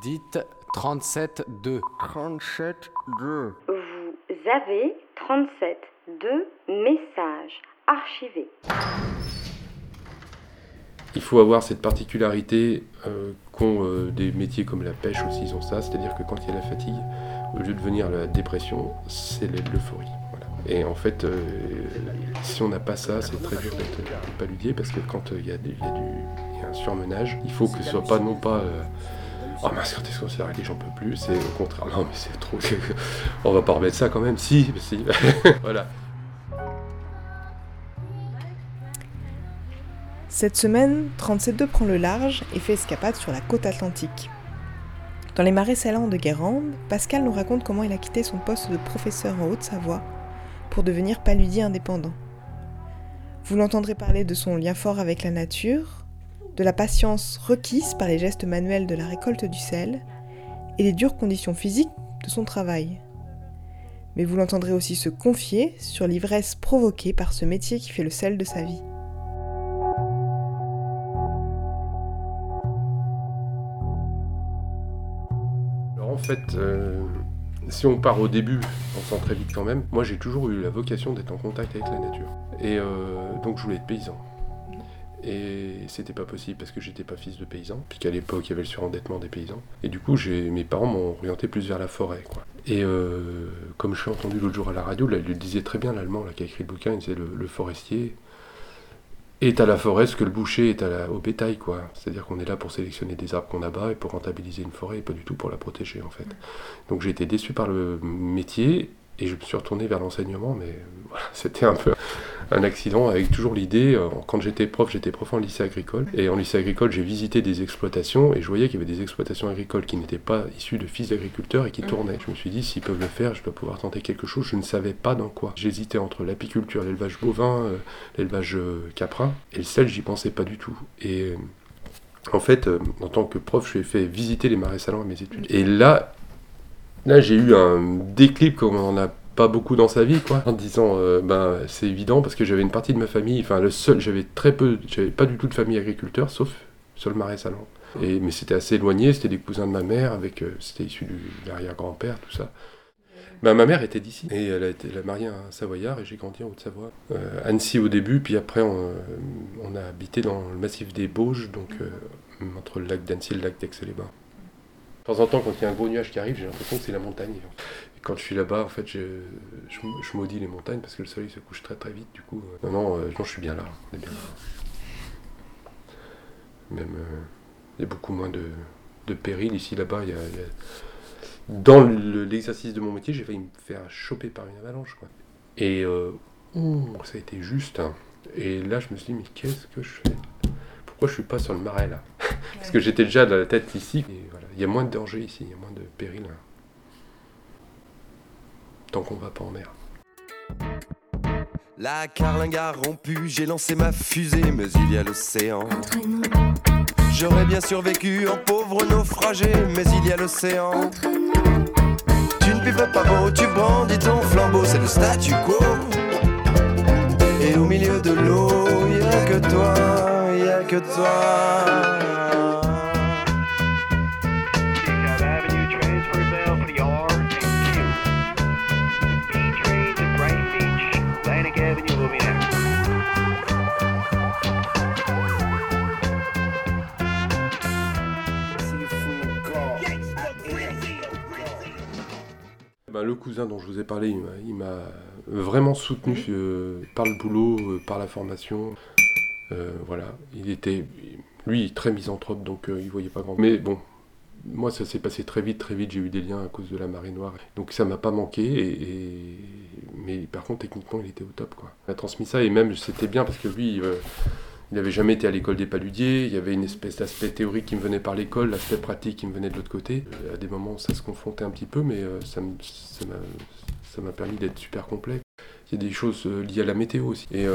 Dites 37-2. 37-2. Vous avez 37-2 messages archivés. Il faut avoir cette particularité euh, qu'ont euh, des métiers comme la pêche aussi, ils ont ça, c'est-à-dire que quand il y a la fatigue, au lieu de venir la dépression, c'est l'euphorie. Voilà. Et en fait, euh, si on n'a pas ça, c'est très dur d'être paludier parce que quand y, y il y a un surmenage, il faut que ce soit pas non pas. Oh mince, quand est-ce qu'on s'est arrêté, j'en peux plus. C'est au contraire, non mais c'est trop. on va pas remettre ça quand même. Si, si. voilà. Cette semaine, 37.2 prend le large et fait escapade sur la côte atlantique. Dans les marais salants de Guérande, Pascal nous raconte comment il a quitté son poste de professeur en Haute-Savoie pour devenir paludier indépendant. Vous l'entendrez parler de son lien fort avec la nature, de la patience requise par les gestes manuels de la récolte du sel et les dures conditions physiques de son travail. Mais vous l'entendrez aussi se confier sur l'ivresse provoquée par ce métier qui fait le sel de sa vie. Alors en fait, euh, si on part au début, on sent très vite quand même. Moi j'ai toujours eu la vocation d'être en contact avec la nature. Et euh, donc je voulais être paysan. Et c'était pas possible parce que j'étais pas fils de paysan, puis qu'à l'époque il y avait le surendettement des paysans. Et du coup, mes parents m'ont orienté plus vers la forêt. Quoi. Et euh, comme je l'ai entendu l'autre jour à la radio, là, il le disait très bien l'allemand là, qui a écrit le bouquin, il disait le, le forestier est à la forêt ce que le boucher est à la- au bétail. quoi. C'est-à-dire qu'on est là pour sélectionner des arbres qu'on abat et pour rentabiliser une forêt et pas du tout pour la protéger en fait. Donc j'ai été déçu par le métier et je me suis retourné vers l'enseignement, mais voilà, c'était un peu un accident avec toujours l'idée, euh, quand j'étais prof, j'étais prof en lycée agricole, et en lycée agricole j'ai visité des exploitations et je voyais qu'il y avait des exploitations agricoles qui n'étaient pas issues de fils d'agriculteurs et qui tournaient. Je me suis dit, s'ils peuvent le faire, je dois pouvoir tenter quelque chose, je ne savais pas dans quoi. J'hésitais entre l'apiculture, l'élevage bovin, euh, l'élevage euh, caprin, et le sel, j'y pensais pas du tout. Et en fait, en tant que prof, je lui ai fait visiter les marais salants à mes études. Et là, là j'ai eu un déclic comme on en a pas beaucoup dans sa vie, quoi, en disant, euh, ben, c'est évident parce que j'avais une partie de ma famille, enfin, le seul, j'avais très peu, j'avais pas du tout de famille agriculteur, sauf sur le marais salant. Et, mais c'était assez éloigné, c'était des cousins de ma mère, avec, euh, c'était issu du l'arrière-grand-père, tout ça. Ben, ma mère était d'ici, et elle a été elle a marié un Savoyard, et j'ai grandi en Haute-Savoie. Euh, Annecy au début, puis après, on, a habité dans le massif des Bauges, donc entre le lac d'Annecy et le lac d'Aix-les-Bains. De temps en temps, quand il y a un gros nuage qui arrive, j'ai l'impression que c'est la montagne. Et quand je suis là-bas, en fait, je, je, je maudis les montagnes parce que le soleil se couche très très vite. Du coup, euh, non, non, euh, non, je suis bien là. On est bien là. Même, euh, il y a beaucoup moins de, de périls ici, là-bas. il y a- il y a- Dans le- l'exercice de mon métier, j'ai failli me faire choper par une avalanche. Quoi. Et euh, ça a été juste. hein. Et là, je me suis dit, mais qu'est-ce que je fais? Pourquoi je suis pas sur le marais là? Parce que j'étais déjà dans la tête ici. Et voilà, il y a moins de danger ici, il y a moins de péril. hein. Tant qu'on va pas en mer. La carlingue a rompu, j'ai lancé ma fusée, mais il y a l'océan. J'aurais bien survécu en pauvre naufragé, mais il y a l'océan. Tu ne piperais pas beau, tu brandis ton flambeau, c'est le statu quo. Et au milieu de l'eau, y a que toi, y a que toi. Cousin dont je vous ai parlé, il m'a- vraiment soutenu euh, par le boulot, euh, par la formation. Euh, voilà, il était, lui, très misanthrope, donc il voyait pas grand. Mais bon, moi, ça s'est passé très vite, très vite. J'ai eu des liens à cause de la marée noire, donc ça m'a pas manqué. Et, et- mais par contre, techniquement, il était au top, quoi. Il a transmis ça et même c'était bien parce que lui. Il n'avait jamais été à l'école des paludiers, il y avait une espèce d'aspect théorique qui me venait par l'école, l'aspect pratique qui me venait de l'autre côté. Euh, À des moments, ça se confrontait un petit peu, mais euh, ça m'a permis d'être super complet. Il y a des choses euh, liées à la météo aussi. Et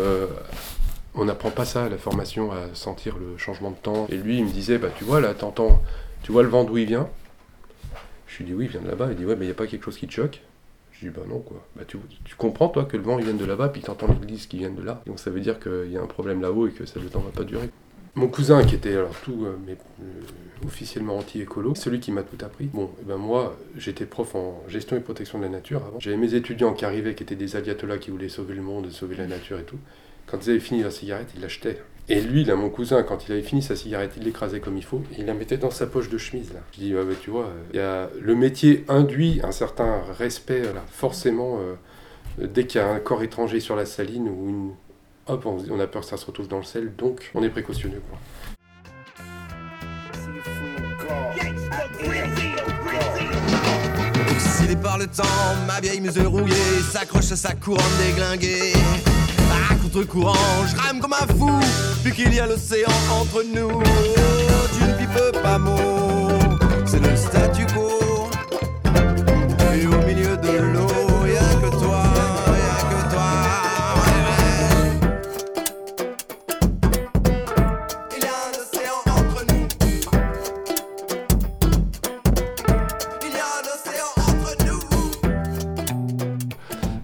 on n'apprend pas ça à la formation, à sentir le changement de temps. Et lui, il me disait, bah tu vois là, t'entends, tu vois le vent d'où il vient? Je lui dis oui, il vient de là-bas. Il dit ouais, mais il n'y a pas quelque chose qui te choque? Je dis bah non quoi. Bah tu, comprends toi que le vent il vient de là-bas puis t'entends l'église qui vient de là. Donc ça veut dire qu'il y a un problème là-haut et que ça le temps va pas durer. Mon cousin qui était alors tout euh, euh, officiellement anti-écolo, celui qui m'a tout appris. Bon, eh ben moi, j'étais prof en gestion et protection de la nature avant. J'avais mes étudiants qui arrivaient, qui étaient des ayatollahs qui voulaient sauver le monde, sauver la nature et tout. Quand ils avaient fini leur cigarette, ils l'achetaient. Et lui, là, mon cousin, quand il avait fini sa cigarette, il l'écrasait comme il faut, et il la mettait dans sa poche de chemise. Là. Je dis, ouais, bah, tu vois, euh, y a, le métier induit un certain respect, là, forcément, euh, dès qu'il y a un corps étranger sur la saline ou une. Hop, on, a peur que ça se retrouve dans le sel, donc on est précautionneux. Par le temps, ma vieille rouillée s'accroche à sa couronne déglinguée. Contre-courant, je rame comme un fou, vu qu'il y a l'océan entre nous. Tu ne pipes pas mot, c'est le statu quo.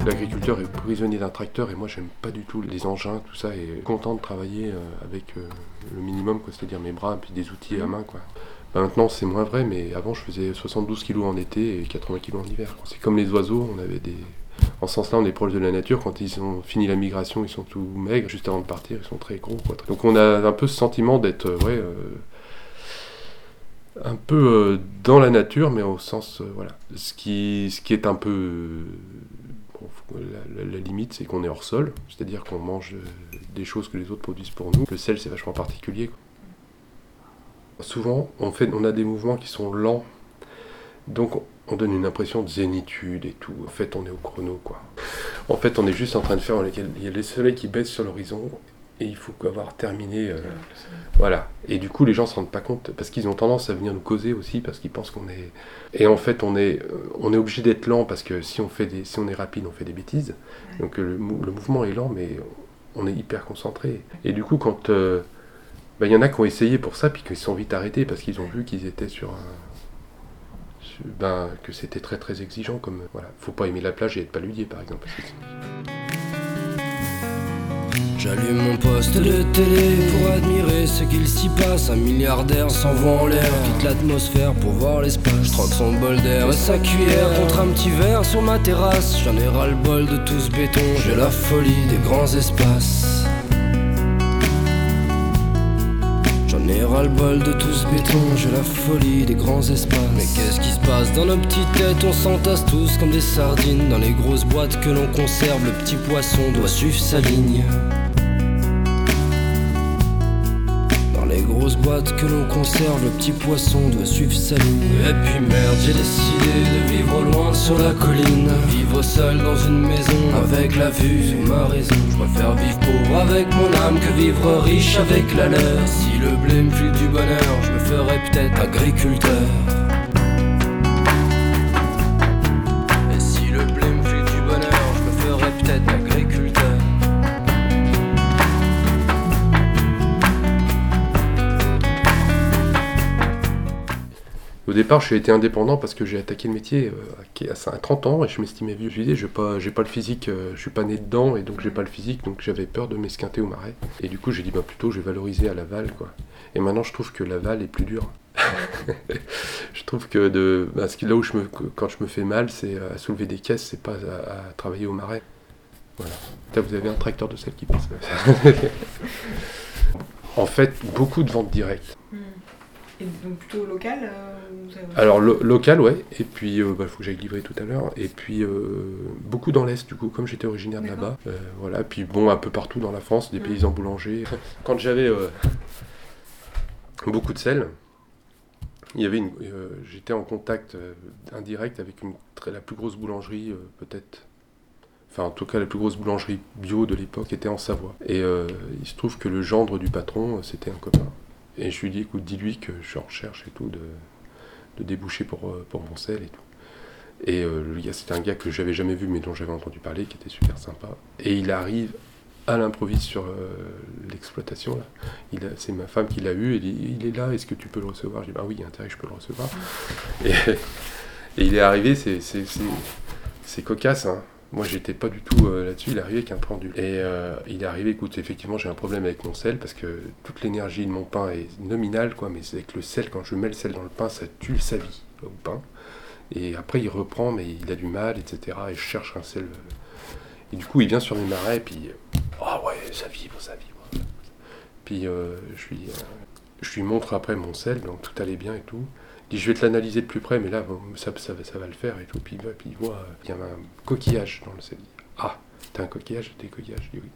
L'agriculteur est prisonnier d'un tracteur et moi j'aime pas du tout les engins, tout ça, et content de travailler euh, avec euh, le minimum, quoi, c'est-à-dire mes bras et puis des outils à main. Quoi. Maintenant c'est moins vrai, mais avant je faisais 72 kg en été et 80 kg en hiver. C'est comme les oiseaux, on avait des. En ce sens-là, on est proche de la nature. Quand ils ont fini la migration, ils sont tout maigres. Juste avant de partir, ils sont très gros. Quoi. Donc on a un peu ce sentiment d'être, euh, ouais, euh, un peu dans la nature, mais au sens, euh, voilà. Ce qui, ce qui est un peu la, limite, c'est qu'on est hors sol, c'est-à-dire qu'on mange euh, des choses que les autres produisent pour nous. Le sel, c'est vachement particulier. Souvent, on, fait, on a des mouvements qui sont lents, donc on donne une impression de zénitude et tout. En fait, on est au chrono, quoi. En fait, on est juste en train de faire. Il y a le soleil qui baisse sur l'horizon et il faut avoir terminé. euh, voilà. Et du coup, les gens se rendent pas compte parce qu'ils ont tendance à venir nous causer aussi parce qu'ils pensent qu'on est. Et en fait, on est, euh, on est obligé d'être lent parce que si on fait des, si on est rapide, on fait des bêtises. Donc le, mou- le mouvement est lent, mais on est hyper concentré. Et du coup, quand euh, bah, il y en a qui ont essayé pour ça, puis qui sont vite arrêtés parce qu'ils ont vu qu'ils étaient sur un. sur- Ben, que c'était très très exigeant comme voilà faut pas aimer la plage et être paludier par exemple parce que J'allume mon poste de télé pour admirer ce qu'il s'y passe. Un milliardaire s'envoie en l'air, quitte l'atmosphère pour voir l'espace. Troque son bol d'air et sa cuillère contre un petit verre sur ma terrasse. J'en ai ras le bol de tout ce béton, j'ai la folie des grands espaces. J'en ai ras le bol de tout ce béton, j'ai la folie des grands espaces. Mais qu'est-ce qui se passe dans nos petites têtes? On s'entasse tous comme des sardines dans les grosses boîtes que l'on conserve. Le petit poisson doit suivre sa ligne. Les grosses boîtes que l'on conserve, le petit poisson doit suivre sa ligne. Et puis merde, j'ai décidé de vivre loin sur la colline. Vivre seul dans une maison avec la vue sur ma raison. Je préfère vivre pauvre avec mon âme que vivre riche avec la leur. Si le blé me file du bonheur, je me ferais peut-être agriculteur. Départ, j'ai été indépendant parce que j'ai attaqué le métier euh, à à 30 ans et je m'estimais vieux. Je disais, j'ai pas, pas le physique, euh, je suis pas né dedans et donc j'ai pas le physique, donc j'avais peur de m'esquinter au marais. Et du coup, j'ai dit, bah plutôt, je vais valoriser à Laval. Et maintenant, je trouve que Laval est plus dur. je trouve que de, bah, là où je me, quand je me fais mal, c'est à soulever des caisses, c'est pas à, à travailler au marais. Voilà. Là, vous avez un tracteur de sel qui passe. en fait, beaucoup de ventes directes. Donc plutôt local euh, avez- Alors lo- local, ouais. Et puis, il faut que j'aille livrer tout à l'heure. Et puis, euh, beaucoup dans l'Est, du coup, comme j'étais originaire de là-bas. Euh, voilà. Puis, bon, un peu partout dans la France, des paysans boulangers. Quand j'avais euh, beaucoup de sel, il y avait une, euh, j'étais en contact euh, indirect avec une la plus grosse boulangerie, euh, peut-être. Enfin, en tout cas, la plus grosse boulangerie bio de l'époque était en Savoie. Et euh, il se trouve que le gendre du patron, euh, c'était un copain. Et je lui dis, écoute, dis-lui que je suis en recherche et tout de, de déboucher pour, euh, pour mon sel et tout. Et euh, le gars, c'était un gars que j'avais jamais vu, mais dont j'avais entendu parler, qui était super sympa. Et il arrive à l'improviste sur euh, l'exploitation. là. C'est ma femme qui l'a eu, et il, il est là, est-ce que tu peux le recevoir? Je dis, bah oui, il y a intérêt, je peux le recevoir. Et, et il est arrivé, c'est cocasse, hein. Moi, j'étais pas du tout euh, là-dessus. Il est arrivé avec un pendule. Et euh, il est arrivé, écoute, effectivement, j'ai un problème avec mon sel parce que toute l'énergie de mon pain est nominale, quoi. Mais avec le sel, quand je mets le sel dans le pain, ça tue sa vie au pain. Et après, il reprend, mais il a du mal, etc. Et je cherche un sel. euh, Et du coup, il vient sur mes marais, puis. Ah ouais, ça vibre, ça vibre. Puis je, lui, je lui montre après mon sel, donc tout allait bien et tout. Dit, je vais te l'analyser de plus près, mais là, ça, ça, va- le faire et tout. Puis, bah, puis il euh, y a un coquillage dans le dit, ah, t'as un coquillage T'as des coquillages Je dis oui.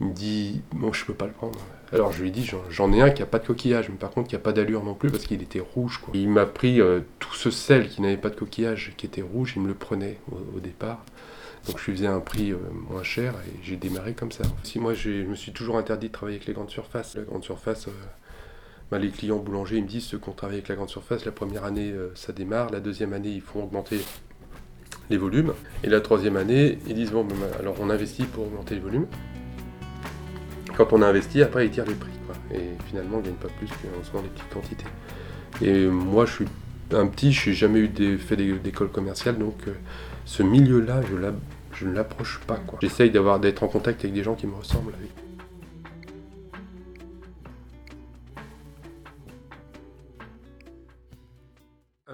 Il me dit, bon, je peux pas le prendre. Alors je lui ai dit, j'en- ai un qui a pas de coquillage, mais par contre qui a pas d'allure non plus parce qu'il était rouge. Quoi. Il m'a pris euh, tout ce sel qui n'avait pas de coquillage, qui était rouge, il me le prenait au, départ. Donc je lui faisais un prix euh, moins cher et j'ai démarré comme ça. Si moi je me suis toujours interdit de travailler avec les grandes surfaces. Bah, les clients boulangers ils me disent ceux qui ont travaillé avec la grande surface, la première année euh, ça démarre, la deuxième année ils font augmenter les volumes et la troisième année ils disent bon ben, alors on investit pour augmenter les volumes. Quand on a investi, après ils tirent les prix. Et finalement on gagne pas plus qu'en vend des petites quantités. Et moi je suis un petit, je n'ai jamais eu fait d'école commerciale, donc euh, ce milieu-là, je, ne l'approche pas. J'essaye d'être en contact avec des gens qui me ressemblent.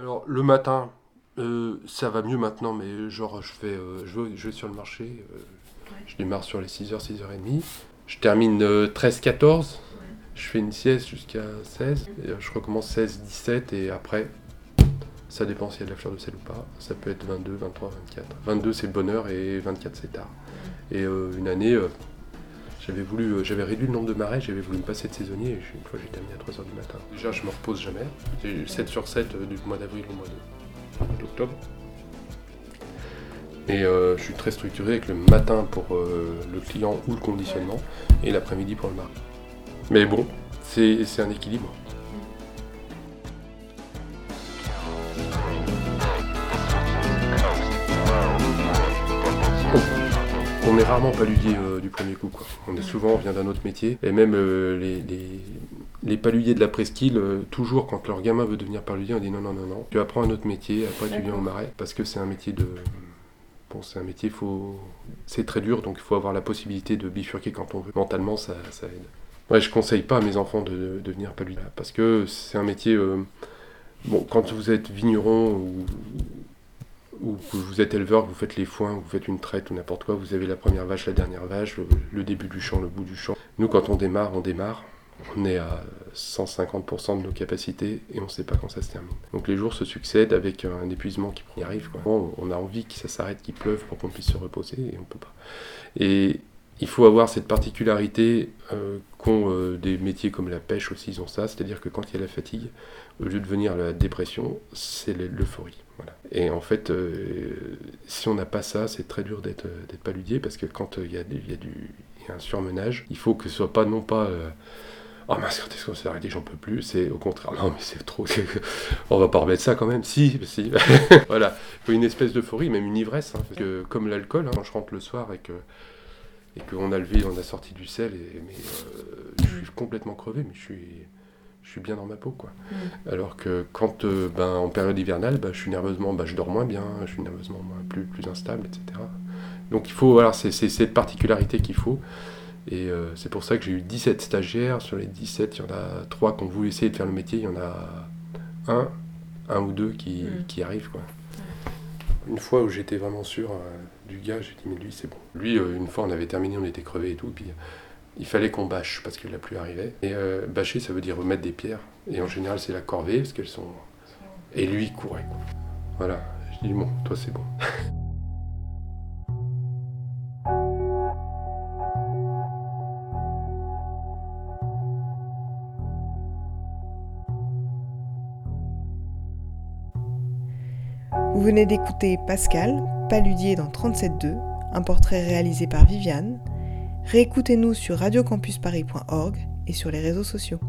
Alors le matin, euh, ça va mieux maintenant, mais genre je fais, euh, je, vais, je vais sur le marché, euh, je démarre sur les 6h, 6h30, je termine euh, 13-14, je fais une sieste jusqu'à 16, et, euh, je recommence 16-17 et après, ça dépend s'il y a de la fleur de sel ou pas, ça peut être 22, 23, 24. 22 c'est le bonheur et 24 c'est tard. Et euh, une année, euh, j'avais voulu, euh, j'avais réduit le nombre de marais, j'avais voulu me passer de saisonnier, et une fois j'ai terminé à 3h du matin. Déjà je me repose jamais, j'ai 7 sur 7 euh, du mois d'avril au mois d'octobre. Et euh, je suis très structuré avec le matin pour le client ou le conditionnement et l'après-midi pour le marais. Mais bon, c'est un équilibre. Rarement paludier euh, du premier coup. Quoi. On est souvent, on vient d'un autre métier. Et même euh, les, les, les paludiers de la presqu'île, euh, toujours quand leur gamin veut devenir paludier, on dit non, non, non, non. Tu apprends un autre métier, après tu viens au marais. Parce que c'est un métier de. Bon, c'est un métier, faut... c'est très dur, donc il faut avoir la possibilité de bifurquer quand on veut. Mentalement, ça, ça aide. Ouais, je conseille pas à mes enfants de, de devenir paludier. Parce que c'est un métier. Bon, quand vous êtes vigneron ou, ou que vous êtes éleveur, que vous faites les foins, vous faites une traite ou n'importe quoi, vous avez la première vache, la dernière vache, le, début du champ, le bout du champ. Nous, quand on démarre, on démarre. On est à 150% de nos capacités et on ne sait pas quand ça se termine. Donc les jours se succèdent avec un épuisement qui arrive. On a envie que ça s'arrête, qu'il pleuve pour qu'on puisse se reposer et on peut pas. Et il faut avoir cette particularité euh, qu'ont euh, des métiers comme la pêche aussi, ils ont ça, c'est-à-dire que quand il y a la fatigue, au lieu de venir la dépression, c'est l'euphorie. Voilà. Et en fait, euh, si on n'a pas ça, c'est très dur d'être paludier parce que quand il y, a du y a un surmenage, il faut que ce soit pas non pas euh, Oh mince, quand est-ce qu'on s'est arrêté, j'en peux plus. C'est au contraire, non mais c'est trop. On va pas remettre ça quand même. Si, si. voilà. Il faut une espèce d'euphorie, même une ivresse. hein, parce que comme l'alcool, hein, quand je rentre le soir et que et qu'on a levé, on a sorti du sel, et, mais euh, je suis complètement crevé, mais je suis, je suis bien dans ma peau, quoi. Alors que quand, euh, ben, en période hivernale, ben, je suis nerveusement, ben, je dors moins bien, je suis nerveusement moins, plus, plus instable, etc. Donc il faut, voilà, c'est cette particularité qu'il faut. Et euh, c'est pour ça que j'ai eu 17 stagiaires. Sur les 17, il y en a 3 qui ont voulu essayer de faire le métier. Il y en a un, un ou deux qui, Mm. qui arrivent, quoi. Une fois où j'étais vraiment sûr euh, du gars, j'ai dit mais lui c'est bon. Lui, euh, une fois on avait terminé, on était crevé et tout, puis il fallait qu'on bâche parce que la pluie arrivait. Et euh, bâcher ça veut dire remettre des pierres. Et en général c'est la corvée parce qu'elles sont... Et lui courait. Voilà, je dis bon, toi c'est bon. Vous venez d'écouter Pascal, paludier dans 37.2, un portrait réalisé par Viviane. Réécoutez-nous sur radiocampusparis.org et sur les réseaux sociaux.